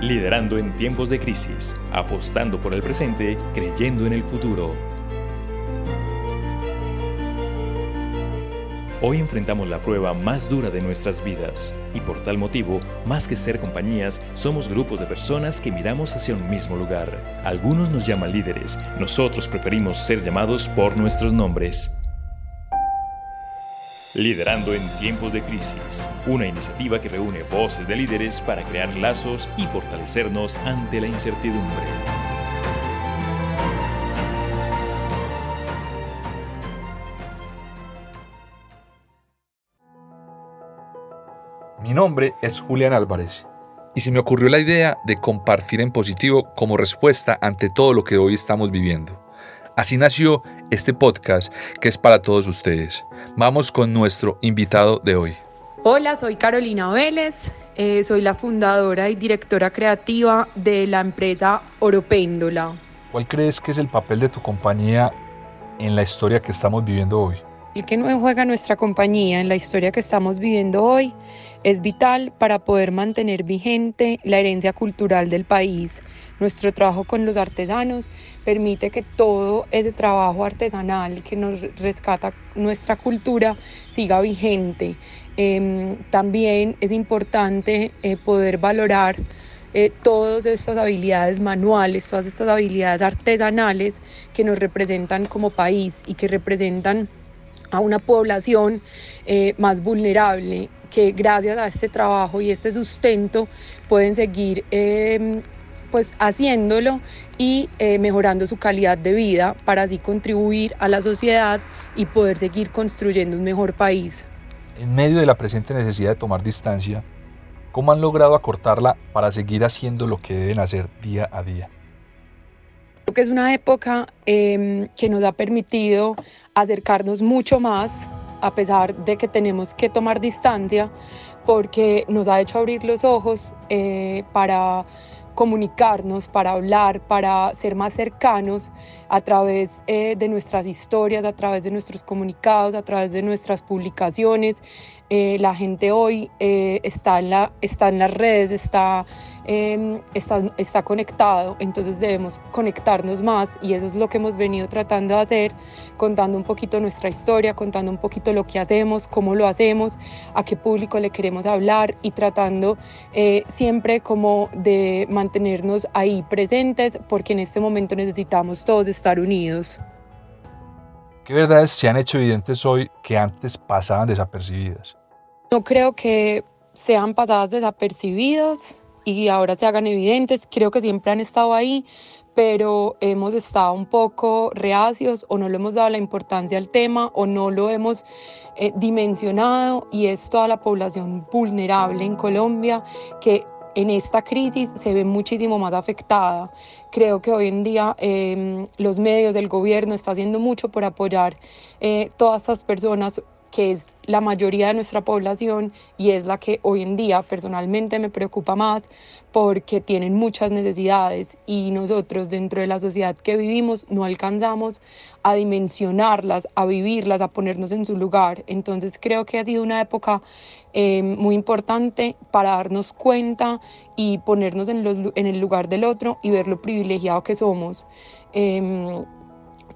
Liderando en tiempos de crisis, apostando por el presente, creyendo en el futuro. Hoy enfrentamos la prueba más dura de nuestras vidas y por tal motivo, más que ser compañías, somos grupos de personas que miramos hacia un mismo lugar. Algunos nos llaman líderes, nosotros preferimos ser llamados por nuestros nombres. Liderando en tiempos de crisis, una iniciativa que reúne voces de líderes para crear lazos y fortalecernos ante la incertidumbre. Mi nombre es Julián Álvarez y se me ocurrió la idea de compartir en positivo como respuesta ante todo lo que hoy estamos viviendo. Así nació este podcast que es para todos ustedes. Vamos con nuestro invitado de hoy. Hola, soy Carolina Vélez, eh, soy la fundadora y directora creativa de la empresa Oropéndola. ¿Cuál crees que es el papel de tu compañía en la historia que estamos viviendo hoy? El que no juega nuestra compañía en la historia que estamos viviendo hoy es vital para poder mantener vigente la herencia cultural del país. Nuestro trabajo con los artesanos permite que todo ese trabajo artesanal que nos rescata nuestra cultura siga vigente. Em, también es importante eh, poder valorar eh, todas estas habilidades manuales, todas estas habilidades artesanales que nos representan como país y que representan a una población eh, más vulnerable que gracias a este trabajo y este sustento pueden seguir em, pues haciéndolo y eh, mejorando su calidad de vida para así contribuir a la sociedad y poder seguir construyendo un mejor país. En medio de la presente necesidad de tomar distancia, ¿cómo han logrado acortarla para seguir haciendo lo que deben hacer día a día? Creo que es una época em, que nos ha permitido acercarnos mucho más a pesar de que tenemos que tomar distancia, porque nos ha hecho abrir los ojos eh, para comunicarnos, para hablar, para ser más cercanos a través eh, de nuestras historias, a través de nuestros comunicados, a través de nuestras publicaciones. Eh, la gente hoy está, en la, está en las redes, está Em, está, está conectado, entonces debemos conectarnos más y eso es lo que hemos venido tratando de hacer, contando un poquito nuestra historia, contando un poquito lo que hacemos, cómo lo hacemos, a qué público le queremos hablar y tratando eh, siempre como de mantenernos ahí presentes porque en este momento necesitamos todos estar unidos. ¿Qué verdades se han hecho evidentes hoy que antes pasaban desapercibidas? No creo que sean pasadas desapercibidas y ahora se hagan evidentes. Creo que siempre han estado ahí, pero hemos estado un poco reacios o no le hemos dado la importancia al tema o no lo hemos eh, dimensionado y es toda la población vulnerable en Colombia que en esta crisis se ve muchísimo más afectada. Creo que hoy en día em, los medios, el gobierno está haciendo mucho por apoyar eh, todas estas personas que es la mayoría de nuestra población y es la que hoy en día personalmente me preocupa más porque tienen muchas necesidades y nosotros dentro de la sociedad que vivimos no alcanzamos a dimensionarlas, a vivirlas, a ponernos en su lugar. Entonces creo que ha sido una época eh, muy importante para darnos cuenta y ponernos en, en, el lugar del otro y ver lo privilegiado que somos. Em,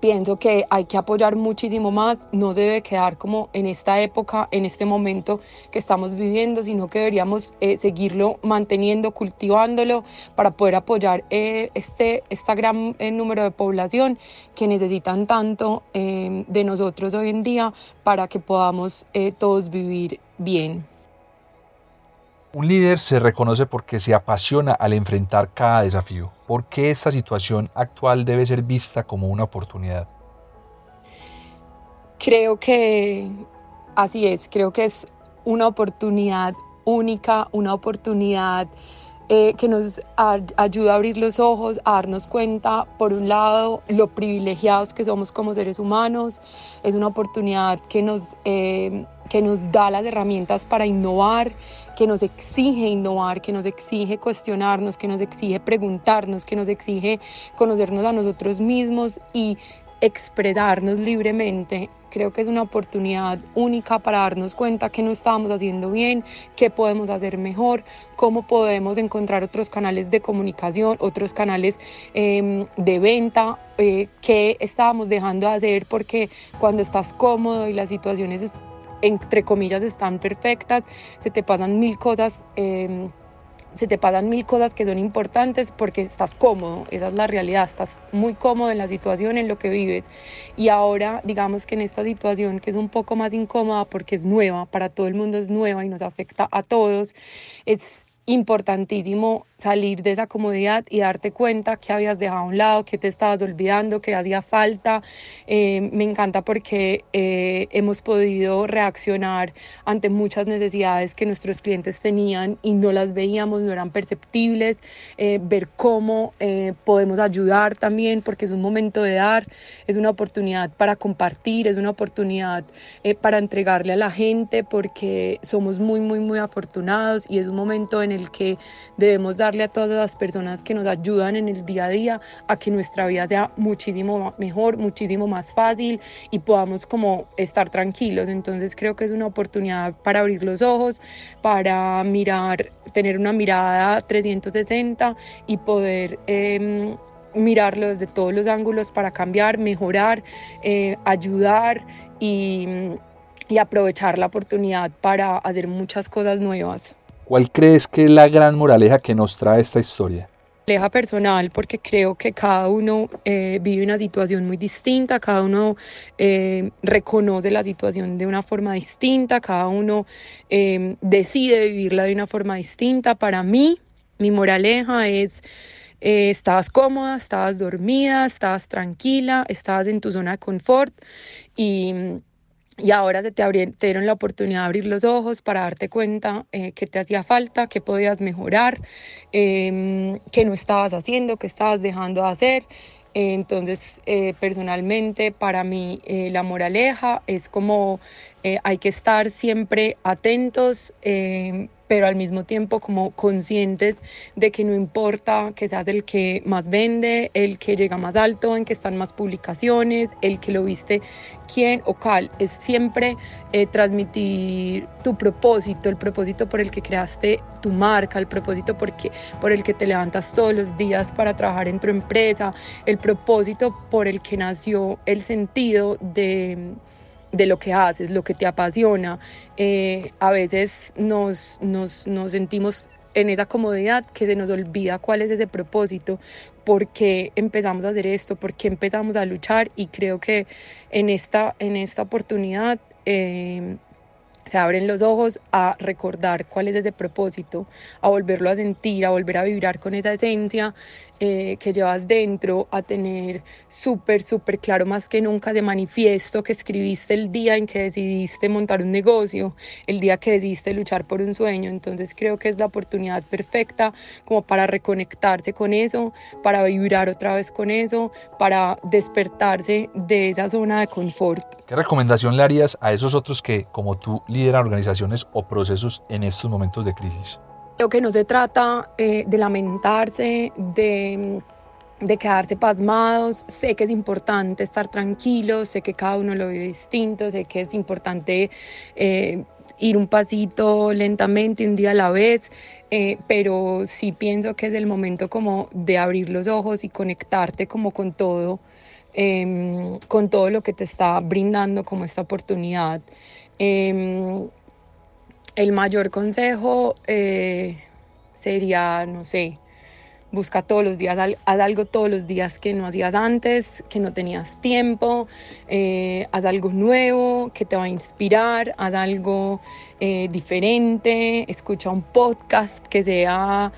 pienso que hay que apoyar muchísimo más, no se debe quedar como en esta época, en este momento que estamos viviendo, sino que deberíamos eh, seguirlo manteniendo, cultivándolo para poder apoyar eh, este, este gran eh, número de población que necesitan tanto de nosotros hoy en día para que podamos todos vivir bien. Un líder se reconoce porque se apasiona al enfrentar cada desafío. ¿Por qué esta situación actual debe ser vista como una oportunidad? Creo que así es, creo que es una oportunidad única, una oportunidad eh, que nos ayuda a abrir los ojos, a darnos cuenta, por un lado, lo privilegiados que somos como seres humanos. Es una oportunidad que nos, eh, que nos da las herramientas para innovar, que nos exige innovar, que nos exige cuestionarnos, que nos exige preguntarnos, que nos exige conocernos a nosotros mismos y expresarnos libremente. Creo que es una oportunidad única para darnos cuenta que no estábamos haciendo bien, qué podemos hacer mejor, cómo podemos encontrar otros canales de comunicación, otros canales em, de venta, eh, qué estábamos dejando de hacer, porque cuando estás cómodo y las situaciones entre comillas están perfectas, se te pasan mil cosas. Eh, se te pasan mil cosas que son importantes porque estás cómodo, esa es la realidad, estás muy cómodo en la situación, en lo que vives. Y ahora, digamos que en esta situación que es un poco más incómoda porque es nueva, para todo el mundo es nueva y nos afecta a todos, es importantísimo salir de esa comodidad y darte cuenta que habías dejado a un lado, que te estabas olvidando, que hacía falta. Eh, me encanta porque eh, hemos podido reaccionar ante muchas necesidades que nuestros clientes tenían y no las veíamos, no eran perceptibles, eh, ver cómo podemos ayudar también, porque es un momento de dar, es una oportunidad para compartir, es una oportunidad para entregarle a la gente, porque somos muy, muy, muy afortunados y es un momento en el que debemos dar a todas las personas que nos ayudan en el día a día a que nuestra vida sea muchísimo mejor, muchísimo más fácil y podamos como estar tranquilos. Entonces creo que es una oportunidad para abrir los ojos, para mirar, tener una mirada 360 y poder... Eh, mirarlo desde todos los ángulos para cambiar, mejorar, eh, ayudar y, y aprovechar la oportunidad para hacer muchas cosas nuevas. ¿Cuál crees que es la gran moraleja que nos trae esta historia? Moraleja personal, porque creo que cada uno eh, vive una situación muy distinta, cada uno eh, reconoce la situación de una forma distinta, cada uno eh, decide vivirla de una forma distinta. Para mí, mi moraleja es estabas cómoda, estabas dormida, estabas tranquila, estabas en tu zona de confort y y ahora se te, abrieron la oportunidad de abrir los ojos para darte cuenta eh, que te hacía falta, que podías mejorar, eh, que no estabas haciendo, que estabas dejando de hacer. entonces, eh, personalmente, para mí, eh, la moraleja es como hay que estar siempre atentos pero al mismo tiempo como conscientes de que no importa que seas el que más vende, el que llega más alto, en que están más publicaciones, el que lo viste quién o cuál, es siempre eh, transmitir tu propósito, el propósito por el que creaste tu marca, el propósito por el que te levantas todos los días para trabajar en tu empresa, el propósito por el que nació el sentido de de lo que haces, lo que te apasiona. Eh, a veces nos, nos, nos, sentimos en esa comodidad que se nos olvida cuál es ese propósito, por qué empezamos a hacer esto, por qué empezamos a luchar y creo que en esta, en esta oportunidad eh, se abren los ojos a recordar cuál es ese propósito, a volverlo a sentir, a volver a vibrar con esa esencia eh, que llevas dentro, a tener súper, súper claro más que nunca de manifiesto que escribiste el día en que decidiste montar un negocio, el día que decidiste luchar por un sueño. Entonces creo que es la oportunidad perfecta como para reconectarse con eso, para vibrar otra vez con eso, para despertarse de esa zona de confort. ¿Qué recomendación le harías a esos otros que, como tú, lideran organizaciones o procesos en estos momentos de crisis? Creo que no se trata eh, de lamentarse, de, de, quedarse pasmados. Sé que es importante estar tranquilos, sé que cada uno lo vive distinto, sé que es importante eh, ir un pasito lentamente, un día a la vez, eh, pero sí pienso que es el momento como de abrir los ojos y conectarte como con todo, em, con todo lo que te está brindando como esta oportunidad. Em, el mayor consejo eh, sería, no sé, busca todos los días, haz algo todos los días que no hacías antes, que no tenías tiempo, eh, haz algo nuevo que te va a inspirar, haz algo eh, diferente, escucha un podcast que sea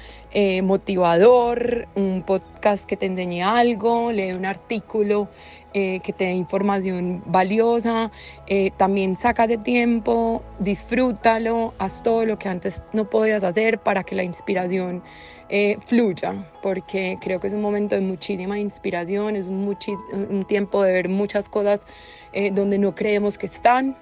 motivador, un podcast que te enseñe algo, lee un artículo eh, que te dé información valiosa, eh, también saca de tiempo, disfrútalo, haz todo lo que antes no podías hacer para que la inspiración eh, fluya, porque creo que es un momento de muchísima inspiración, es un, un tiempo de ver muchas cosas donde no creemos que están.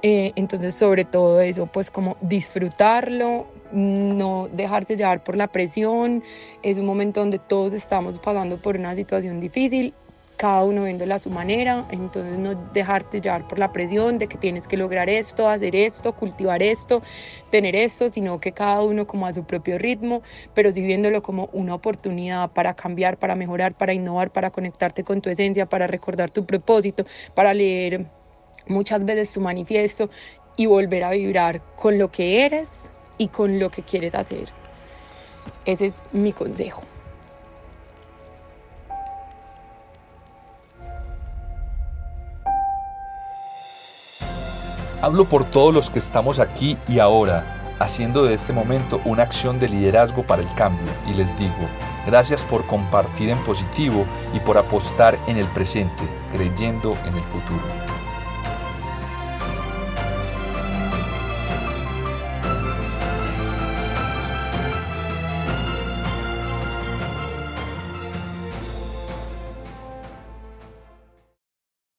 entonces, sobre todo eso, pues como disfrutarlo, no dejarse llevar por la presión. Es un momento donde todos estamos pasando por una situación difícil cada uno viéndola a su manera, entonces no dejarte llevar por la presión de que tienes que lograr esto, hacer esto, cultivar esto, tener esto, sino que cada uno como a su propio ritmo, pero sí viéndolo como una oportunidad para cambiar, para mejorar, para innovar, para conectarte con tu esencia, para recordar tu propósito, para leer muchas veces tu manifiesto y volver a vibrar con lo que eres y con lo que quieres hacer. Ese es mi consejo. Hablo por todos los que estamos aquí y ahora, haciendo de este momento una acción de liderazgo para el cambio, y les digo, gracias por compartir en positivo y por apostar en el presente, creyendo en el futuro.